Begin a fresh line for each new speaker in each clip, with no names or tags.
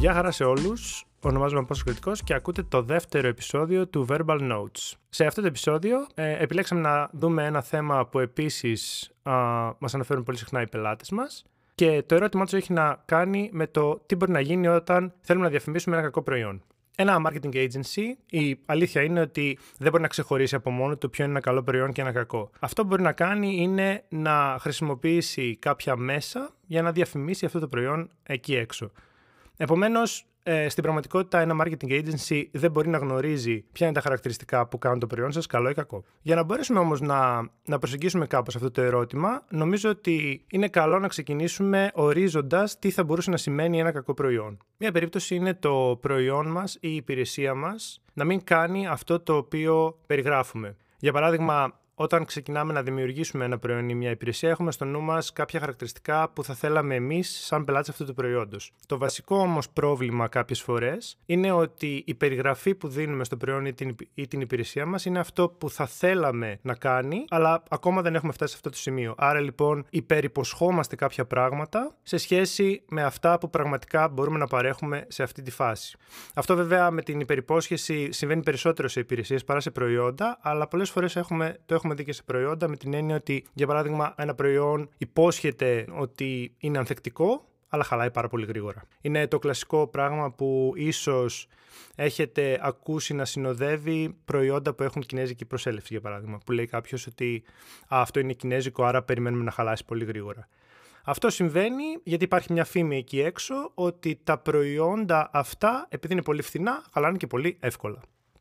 Γεια χαρά σε όλους, ονομάζομαι Πόσο Κριτικός και ακούτε το δεύτερο επεισόδιο του Verbal Notes. Σε αυτό το επεισόδιο ε, επιλέξαμε να δούμε ένα θέμα που επίσης α, μας αναφέρουν πολύ συχνά οι πελάτες μας και το ερώτημά τους έχει να κάνει με το τι μπορεί να γίνει όταν θέλουμε να διαφημίσουμε ένα κακό προϊόν. Ένα marketing agency, η αλήθεια είναι ότι δεν μπορεί να ξεχωρίσει από μόνο του ποιο είναι ένα καλό προϊόν και ένα κακό. Αυτό που μπορεί να κάνει είναι να χρησιμοποιήσει κάποια μέσα για να διαφημίσει αυτό το προϊόν εκεί έξω. Επομένως, ε, στην πραγματικότητα ένα marketing agency δεν μπορεί να γνωρίζει ποια είναι τα χαρακτηριστικά που κάνουν το προϊόν σας, καλό ή κακό. Για να μπορέσουμε όμως να, να προσεγγίσουμε κάπως αυτό το ερώτημα, νομίζω ότι είναι καλό να ξεκινήσουμε ορίζοντας τι θα μπορούσε να σημαίνει ένα κακό προϊόν. Μία περίπτωση είναι το προϊόν μας ή η υπηρεσία μας να μην κάνει αυτό το οποίο περιγράφουμε. Για παράδειγμα, όταν ξεκινάμε να δημιουργήσουμε ένα προϊόν ή μια υπηρεσία, έχουμε στο νου μας κάποια χαρακτηριστικά που θα θέλαμε εμείς, σαν πελάτες αυτού του προϊόντος. Το βασικό όμως πρόβλημα κάποιες φορές είναι ότι η περιγραφή που δίνουμε στο προϊόν ή την, ή την υπηρεσία μας είναι αυτό που θα θέλαμε να κάνει, αλλά ακόμα δεν έχουμε φτάσει σε αυτό το σημείο. Άρα λοιπόν υπερυποσχόμαστε κάποια πράγματα σε σχέση με αυτά που πραγματικά μπορούμε να παρέχουμε σε αυτή τη φάση. Αυτό βέβαια με την υπερυπόσχεση συμβαίνει περισσότερο σε υπηρεσίες παρά σε προϊόντα, αλλά πολλές φορές το έχουμε έχουμε δει και σε προϊόντα με την έννοια ότι, για παράδειγμα, ένα προϊόν υπόσχεται ότι είναι ανθεκτικό, αλλά χαλάει πάρα πολύ γρήγορα. Είναι το κλασικό πράγμα που ίσως έχετε ακούσει να συνοδεύει προϊόντα που έχουν κινέζικη προσέλευση, για παράδειγμα. Που λέει κάποιος ότι αυτό είναι κινέζικο, άρα περιμένουμε να χαλάσει πολύ γρήγορα. Αυτό συμβαίνει γιατί υπάρχει μια φήμη εκεί έξω ότι τα προϊόντα αυτά, επειδή είναι πολύ φθηνά, χαλάνε και πολύ εύκολα.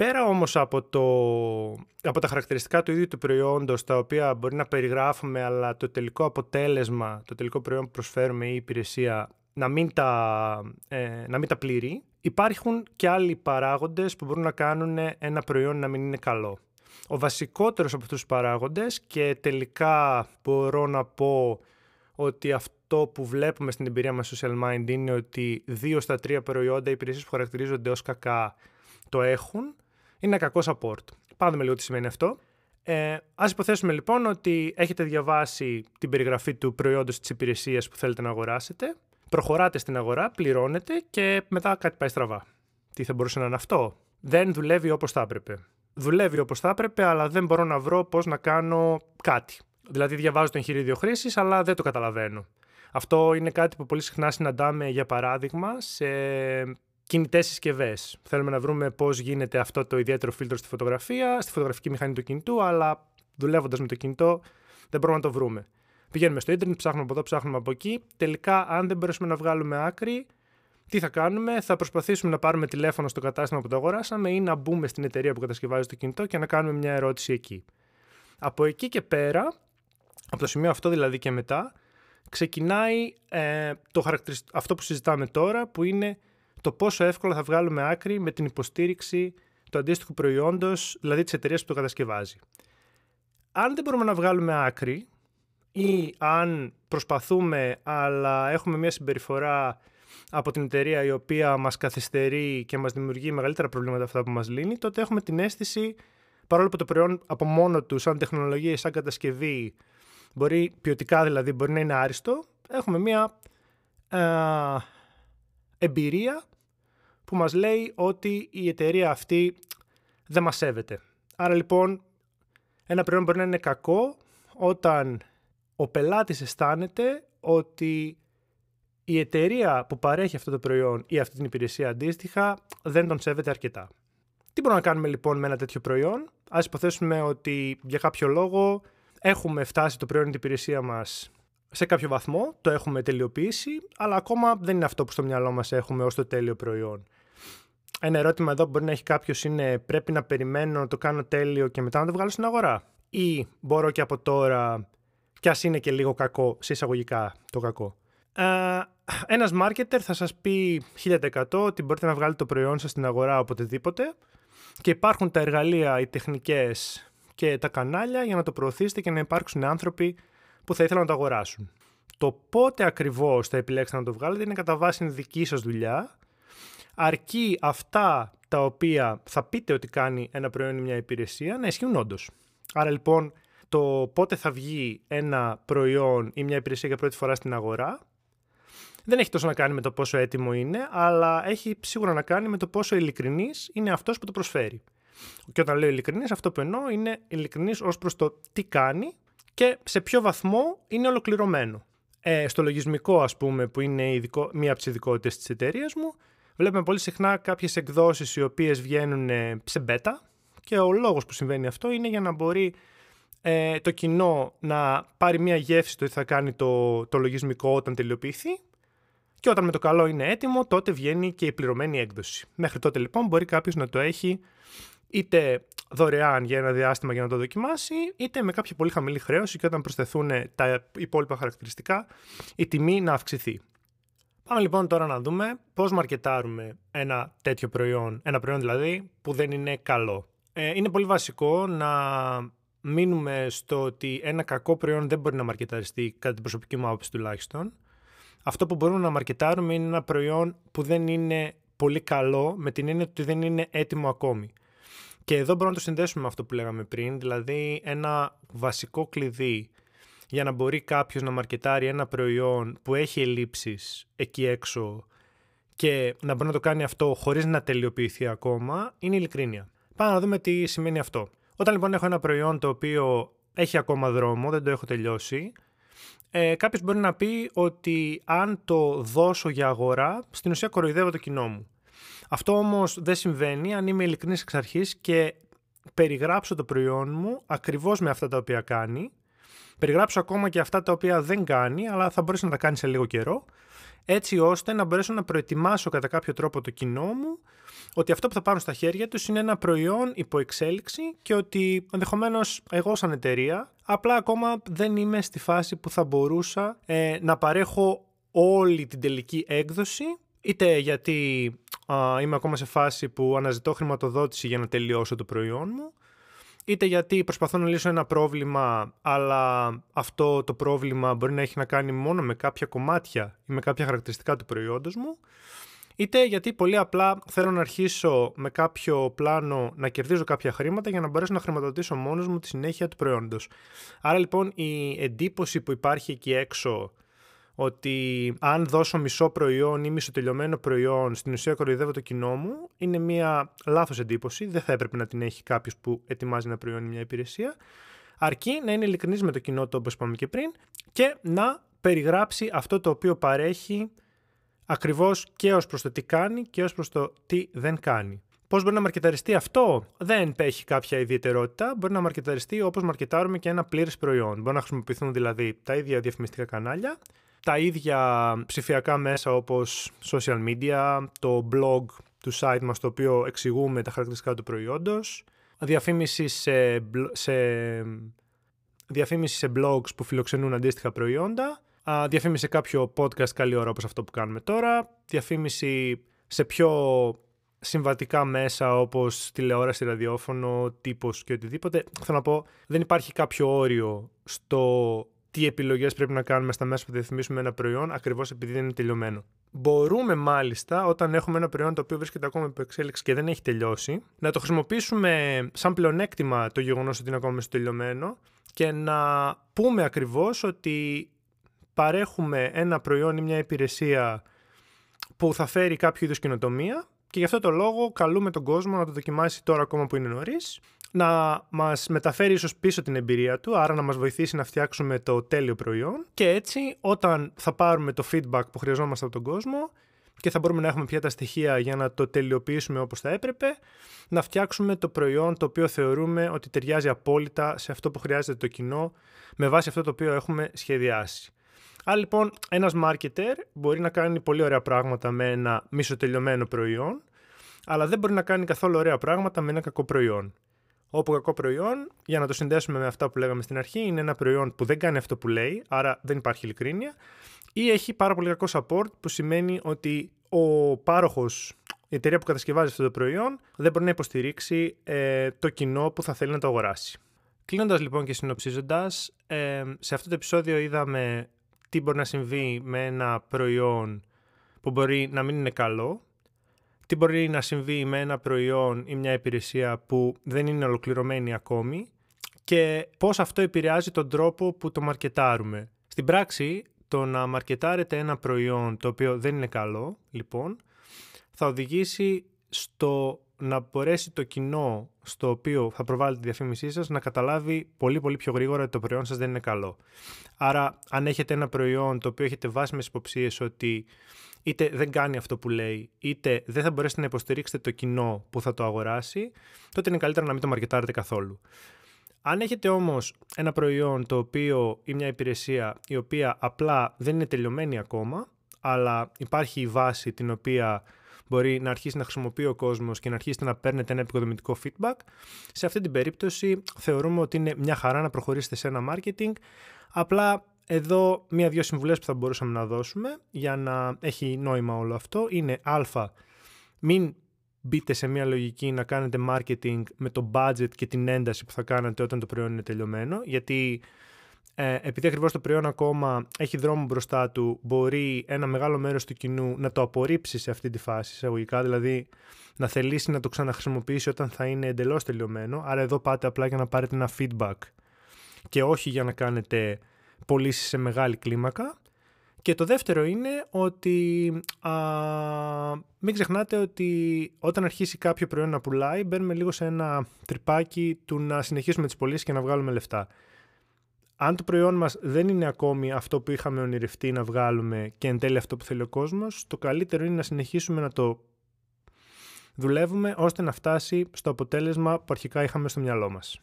Πέρα όμως από, το, από τα χαρακτηριστικά του ίδιου του προϊόντος, τα οποία μπορεί να περιγράφουμε, αλλά το τελικό αποτέλεσμα, το τελικό προϊόν που προσφέρουμε ή η υπηρεσία να μην τα, ε, να μην τα πληρεί, υπάρχουν και άλλοι παράγοντες που μπορούν να κάνουν ένα προϊόν να μην είναι καλό. Ο βασικότερος από αυτούς τους παράγοντες και τελικά μπορώ να πω ότι αυτό που βλέπουμε στην εμπειρία μας Social Mind είναι ότι δύο στα τρία προϊόντα, οι υπηρεσίες που χαρακτηρίζονται ως κακά το έχουν είναι ένα κακό support. Πάμε λίγο τι σημαίνει αυτό. Ε, Α υποθέσουμε λοιπόν ότι έχετε διαβάσει την περιγραφή του προϊόντος της υπηρεσίας που θέλετε να αγοράσετε. Προχωράτε στην αγορά, πληρώνετε και μετά κάτι πάει στραβά. Τι θα μπορούσε να είναι αυτό; Δεν δουλεύει όπως θα έπρεπε. Δουλεύει όπως θα έπρεπε, αλλά δεν μπορώ να βρω πώς να κάνω κάτι. Δηλαδή, διαβάζω το εγχειρίδιο χρήσης, αλλά δεν το καταλαβαίνω. Αυτό είναι κάτι που πολύ συχνά συναντάμε, για παράδειγμα, σε κινητές συσκευές. Θέλουμε να βρούμε πώς γίνεται αυτό το ιδιαίτερο φίλτρο στη φωτογραφία, στη φωτογραφική μηχανή του κινητού, αλλά δουλεύοντας με το κινητό δεν μπορούμε να το βρούμε. Πηγαίνουμε στο ίντερνετ, ψάχνουμε από εδώ, ψάχνουμε από εκεί. Τελικά, αν δεν μπορέσουμε να βγάλουμε άκρη, τι θα κάνουμε, θα προσπαθήσουμε να πάρουμε τηλέφωνο στο κατάστημα που το αγοράσαμε ή να μπούμε στην εταιρεία που κατασκευάζει το κινητό και να κάνουμε μια ερώτηση εκεί. Από εκεί και πέρα, από το σημείο αυτό δηλαδή και μετά, ξεκινάει ε, το αυτό που συζητάμε τώρα, που είναι το πόσο εύκολα θα βγάλουμε άκρη με την υποστήριξη του αντίστοιχου προϊόντος, δηλαδή της εταιρείας που το κατασκευάζει. Αν δεν μπορούμε να βγάλουμε άκρη ή αν προσπαθούμε αλλά έχουμε μια συμπεριφορά από την εταιρεία η οποία μας καθυστερεί και μας δημιουργεί μεγαλύτερα προβλήματα αυτά που μας λύνει, τότε έχουμε την αίσθηση, παρόλο που το προϊόν από μόνο του, σαν τεχνολογία, σαν κατασκευή, μπορεί ποιοτικά δηλαδή, μπορεί να είναι άριστο, έχουμε μια ε, εμπειρία που μας λέει ότι η εταιρεία αυτή δεν μας σέβεται. Άρα λοιπόν ένα προϊόν μπορεί να είναι κακό όταν ο πελάτης αισθάνεται ότι η εταιρεία που παρέχει αυτό το προϊόν ή αυτή την υπηρεσία αντίστοιχα δεν τον σέβεται αρκετά. Τι μπορούμε να κάνουμε λοιπόν με ένα τέτοιο προϊόν; Ας υποθέσουμε ότι για κάποιο λόγο έχουμε φτάσει το προϊόν ή την υπηρεσία μας σε κάποιο βαθμό, το έχουμε τελειοποιήσει, αλλά ακόμα δεν είναι αυτό που στο μυαλό μας έχουμε ως το τέλειο προϊόν. Ένα ερώτημα εδώ που μπορεί να έχει κάποιος είναι πρέπει να περιμένω να το κάνω τέλειο και μετά να το βγάλω στην αγορά; Ή μπορώ και από τώρα, κι ας είναι και λίγο κακό, σε εισαγωγικά το κακό; Ε, ένας marketer θα σας πει 1000% ότι μπορείτε να βγάλετε το προϊόν σας στην αγορά οποτεδήποτε και υπάρχουν τα εργαλεία, οι τεχνικές και τα κανάλια για να το προωθήσετε και να υπάρξουν άνθρωποι που θα ήθελαν να το αγοράσουν. Το πότε ακριβώς θα επιλέξετε να το βγάλετε είναι κατά βάση δική σας δουλειά αρκεί αυτά τα οποία θα πείτε ότι κάνει ένα προϊόν ή μια υπηρεσία να ισχύουν όντως. Άρα λοιπόν το πότε θα βγει ένα προϊόν ή μια υπηρεσία για πρώτη φορά στην αγορά δεν έχει τόσο να κάνει με το πόσο έτοιμο είναι, αλλά έχει σίγουρα να κάνει με το πόσο ειλικρινής είναι αυτός που το προσφέρει. Και όταν λέω ειλικρινής, αυτό που εννοώ είναι ειλικρινής ως προς το τι κάνει και σε ποιο βαθμό είναι ολοκληρωμένο. Ε, στο λογισμικό, ας πούμε, που είναι ειδικό, μία από τις ειδικότητες της εταιρείας μου, βλέπουμε πολύ συχνά κάποιες εκδόσεις οι οποίες βγαίνουν ε, σε beta. Και ο λόγος που συμβαίνει αυτό είναι για να μπορεί ε, το κοινό να πάρει μια γεύση το τι θα κάνει το, το λογισμικό όταν τελειοποιηθεί και όταν με το καλό είναι έτοιμο, τότε βγαίνει και η πληρωμένη έκδοση. Μέχρι τότε λοιπόν μπορεί κάποιος να το έχει είτε δωρεάν για ένα διάστημα για να το δοκιμάσει, είτε με κάποια πολύ χαμηλή χρέωση και όταν προσθεθούν τα υπόλοιπα χαρακτηριστικά, η τιμή να αυξηθεί. Πάμε λοιπόν τώρα να δούμε πώς μαρκετάρουμε ένα τέτοιο προϊόν, ένα προϊόν δηλαδή που δεν είναι καλό. Ε, είναι πολύ βασικό να μείνουμε στο ότι ένα κακό προϊόν δεν μπορεί να μαρκεταριστεί κατά την προσωπική μου άποψη τουλάχιστον. Αυτό που μπορούμε να μαρκετάρουμε είναι ένα προϊόν που δεν είναι πολύ καλό με την έννοια ότι δεν είναι έτοιμο ακόμη. Και εδώ μπορούμε να το συνδέσουμε με αυτό που λέγαμε πριν, δηλαδή ένα βασικό κλειδί για να μπορεί κάποιος να μαρκετάρει ένα προϊόν που έχει ελλείψεις εκεί έξω και να μπορεί να το κάνει αυτό χωρίς να τελειοποιηθεί ακόμα, είναι η ειλικρίνεια. Πάμε να δούμε τι σημαίνει αυτό. Όταν λοιπόν έχω ένα προϊόν το οποίο έχει ακόμα δρόμο, δεν το έχω τελειώσει, ε, κάποιος μπορεί να πει ότι αν το δώσω για αγορά, στην ουσία κοροϊδεύω το κοινό μου. Αυτό όμως δεν συμβαίνει αν είμαι ειλικρινής εξ αρχής και περιγράψω το προϊόν μου ακριβώς με αυτά τα οποία κάνει, περιγράψω ακόμα και αυτά τα οποία δεν κάνει, αλλά θα μπορέσει να τα κάνει σε λίγο καιρό, έτσι ώστε να μπορέσω να προετοιμάσω κατά κάποιο τρόπο το κοινό μου ότι αυτό που θα πάρουν στα χέρια τους είναι ένα προϊόν υπό εξέλιξη και ότι ενδεχομένως εγώ σαν εταιρεία απλά ακόμα δεν είμαι στη φάση που θα μπορούσα ε, να παρέχω όλη την τελική έκδοση είτε γιατί είμαι ακόμα σε φάση που αναζητώ χρηματοδότηση για να τελειώσω το προϊόν μου είτε γιατί προσπαθώ να λύσω ένα πρόβλημα, αλλά αυτό το πρόβλημα μπορεί να έχει να κάνει μόνο με κάποια κομμάτια ή με κάποια χαρακτηριστικά του προϊόντος μου, είτε γιατί πολύ απλά θέλω να αρχίσω με κάποιο πλάνο να κερδίζω κάποια χρήματα για να μπορέσω να χρηματοδοτήσω μόνος μου τη συνέχεια του προϊόντος. Άρα λοιπόν η εντύπωση που υπάρχει εκεί έξω ότι αν δώσω μισό προϊόν ή μισοτελειωμένο προϊόν, στην ουσία κοροϊδεύω το κοινό μου, είναι μια λάθος εντύπωση. Δεν θα έπρεπε να την έχει κάποιος που ετοιμάζει ένα προϊόν ή μια υπηρεσία. Αρκεί να είναι ειλικρινής με το κοινό του, όπως είπαμε και πριν, και να περιγράψει αυτό το οποίο παρέχει ακριβώς και ως προς το τι κάνει και ως προς το τι δεν κάνει. Πώς μπορεί να μαρκεταριστεί αυτό, δεν έχει κάποια ιδιαιτερότητα. Μπορεί να μαρκεταριστεί όπως μαρκετάρουμε και ένα πλήρες προϊόν. Μπορεί να χρησιμοποιηθούν δηλαδή τα ίδια διαφημιστικά κανάλια, τα ίδια ψηφιακά μέσα όπως social media, το blog του site μας το οποίο εξηγούμε τα χαρακτηριστικά του προϊόντος, διαφήμιση σε, σε, διαφήμιση σε blogs που φιλοξενούν αντίστοιχα προϊόντα, διαφήμιση σε κάποιο podcast καλή ώρα όπως αυτό που κάνουμε τώρα, διαφήμιση σε πιο συμβατικά μέσα όπως τηλεόραση, ραδιόφωνο, τύπος και οτιδήποτε. Θέλω να πω, δεν υπάρχει κάποιο όριο στο τι επιλογές πρέπει να κάνουμε στα μέσα που διαφημίσουμε ένα προϊόν, ακριβώς επειδή δεν είναι τελειωμένο. Μπορούμε μάλιστα, όταν έχουμε ένα προϊόν το οποίο βρίσκεται ακόμα υπό εξέλιξη και δεν έχει τελειώσει, να το χρησιμοποιήσουμε σαν πλεονέκτημα το γεγονός ότι είναι ακόμα τελειωμένο και να πούμε ακριβώς ότι παρέχουμε ένα προϊόν ή μια υπηρεσία που θα φέρει κάποιο είδους καινοτομία και γι' αυτό το λόγο καλούμε τον κόσμο να το δοκιμάσει τώρα ακόμα που είναι νωρίς να μας μεταφέρει ίσως πίσω την εμπειρία του, άρα να μας βοηθήσει να φτιάξουμε το τέλειο προϊόν και έτσι όταν θα πάρουμε το feedback που χρειαζόμαστε από τον κόσμο και θα μπορούμε να έχουμε πια τα στοιχεία για να το τελειοποιήσουμε όπως θα έπρεπε, να φτιάξουμε το προϊόν το οποίο θεωρούμε ότι ταιριάζει απόλυτα σε αυτό που χρειάζεται το κοινό με βάση αυτό το οποίο έχουμε σχεδιάσει. Άρα λοιπόν ένας marketer μπορεί να κάνει πολύ ωραία πράγματα με ένα μισοτελειωμένο προϊόν, αλλά δεν μπορεί να κάνει καθόλου ωραία πράγματα με ένα κακό προϊόν. Όπου κακό προϊόν, για να το συνδέσουμε με αυτά που λέγαμε στην αρχή, είναι ένα προϊόν που δεν κάνει αυτό που λέει, άρα δεν υπάρχει ειλικρίνεια, ή έχει πάρα πολύ κακό support, που σημαίνει ότι ο πάροχος, η εταιρεία που κατασκευάζει αυτό το προϊόν, δεν μπορεί να υποστηρίξει ε, το κοινό που θα θέλει να το αγοράσει. Κλείνοντας λοιπόν και συνοψίζοντας, ε, σε αυτό το επεισόδιο είδαμε τι μπορεί να συμβεί με ένα προϊόν που μπορεί να μην είναι καλό, τι μπορεί να συμβεί με ένα προϊόν ή μια υπηρεσία που δεν είναι ολοκληρωμένη ακόμη και πώς αυτό επηρεάζει τον τρόπο που το μαρκετάρουμε. Στην πράξη, το να μαρκετάρετε ένα προϊόν το οποίο δεν είναι καλό, λοιπόν, θα οδηγήσει στο να μπορέσει το κοινό στο οποίο θα προβάλλετε τη διαφήμισή σας να καταλάβει πολύ πολύ πιο γρήγορα ότι το προϊόν σας δεν είναι καλό. Άρα αν έχετε ένα προϊόν το οποίο έχετε βάσιμες υποψίες ότι είτε δεν κάνει αυτό που λέει, είτε δεν θα μπορέσετε να υποστηρίξετε το κοινό που θα το αγοράσει, τότε είναι καλύτερα να μην το μαρκετάρετε καθόλου. Αν έχετε όμως ένα προϊόν το οποίο ή μια υπηρεσία η οποία απλά δεν είναι τελειωμένη ακόμα, αλλά υπάρχει η βάση την οποία μπορεί να αρχίσει να χρησιμοποιεί ο κόσμος και να αρχίσει να παίρνετε ένα επικοδομητικό feedback, σε αυτή την περίπτωση θεωρούμε ότι είναι μια χαρά να προχωρήσετε σε ένα marketing. Απλά εδώ μία-δύο συμβουλές που θα μπορούσαμε να δώσουμε για να έχει νόημα όλο αυτό είναι α, μην μπείτε σε μια λογική να κάνετε marketing με το budget και την ένταση που θα κάνετε όταν το προϊόν είναι τελειωμένο, γιατί ε, επειδή ακριβώς το προϊόν ακόμα έχει δρόμο μπροστά του, μπορεί ένα μεγάλο μέρος του κοινού να το απορρίψει σε αυτή τη φάση εισαγωγικά, δηλαδή να θελήσει να το ξαναχρησιμοποιήσει όταν θα είναι εντελώς τελειωμένο. Άρα εδώ πάτε απλά για να πάρετε ένα feedback και όχι για να κάνετε πωλήσει σε μεγάλη κλίμακα. Και το δεύτερο είναι ότι α, μην ξεχνάτε ότι όταν αρχίσει κάποιο προϊόν να πουλάει, μπαίνουμε λίγο σε ένα τρυπάκι του να συνεχίσουμε τις πωλήσεις και να βγάλουμε λεφτά. Αν το προϊόν μας δεν είναι ακόμη αυτό που είχαμε ονειρευτεί να βγάλουμε και εν τέλει αυτό που θέλει ο κόσμος, το καλύτερο είναι να συνεχίσουμε να το δουλεύουμε ώστε να φτάσει στο αποτέλεσμα που αρχικά είχαμε στο μυαλό μας.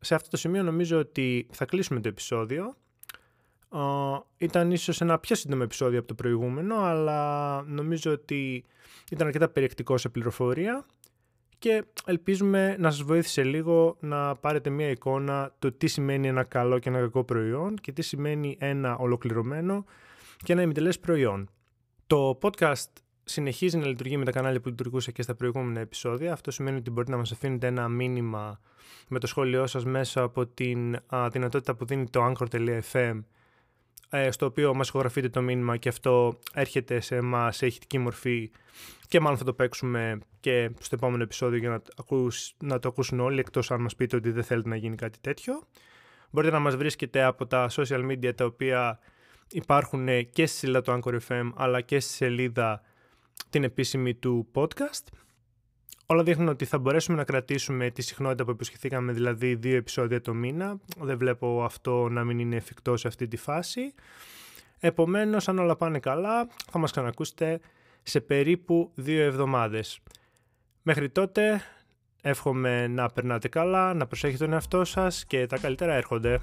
Σε αυτό το σημείο νομίζω ότι θα κλείσουμε το επεισόδιο ήταν ίσως ένα πιο σύντομο επεισόδιο από το προηγούμενο, αλλά νομίζω ότι ήταν αρκετά περιεκτικό σε πληροφορία και ελπίζουμε να σας βοήθησε λίγο να πάρετε μια εικόνα το τι σημαίνει ένα καλό και ένα κακό προϊόν και τι σημαίνει ένα ολοκληρωμένο και ένα ημιτελές προϊόν. Το podcast συνεχίζει να λειτουργεί με τα κανάλια που λειτουργούσε και στα προηγούμενα επεισόδια. Αυτό σημαίνει ότι μπορείτε να μας αφήνετε ένα μήνυμα με το σχόλιο σας μέσα από την α, δυνατότητα που δίνει το anchor.fm ε, στο οποίο μας ηχογραφείτε το μήνυμα και αυτό έρχεται σε εμάς σε ηχητική μορφή και μάλλον θα το παίξουμε και στο επόμενο επεισόδιο για να, να το ακούσουν όλοι εκτός αν μας πείτε ότι δεν θέλετε να γίνει κάτι τέτοιο. Μπορείτε να μας βρίσκετε από τα social media τα οποία υπάρχουν και στη σελίδα του Anchor FM αλλά και στη σελίδα την επίσημη του podcast. Όλα δείχνουν ότι θα μπορέσουμε να κρατήσουμε τη συχνότητα που υποσχεθήκαμε, δηλαδή δύο επεισόδια το μήνα. Δεν βλέπω αυτό να μην είναι εφικτό σε αυτή τη φάση. Επομένως, αν όλα πάνε καλά, θα μας ξανακούσετε σε περίπου δύο εβδομάδες. Μέχρι τότε, εύχομαι να περνάτε καλά, να προσέχετε τον εαυτό σας και τα καλύτερα έρχονται.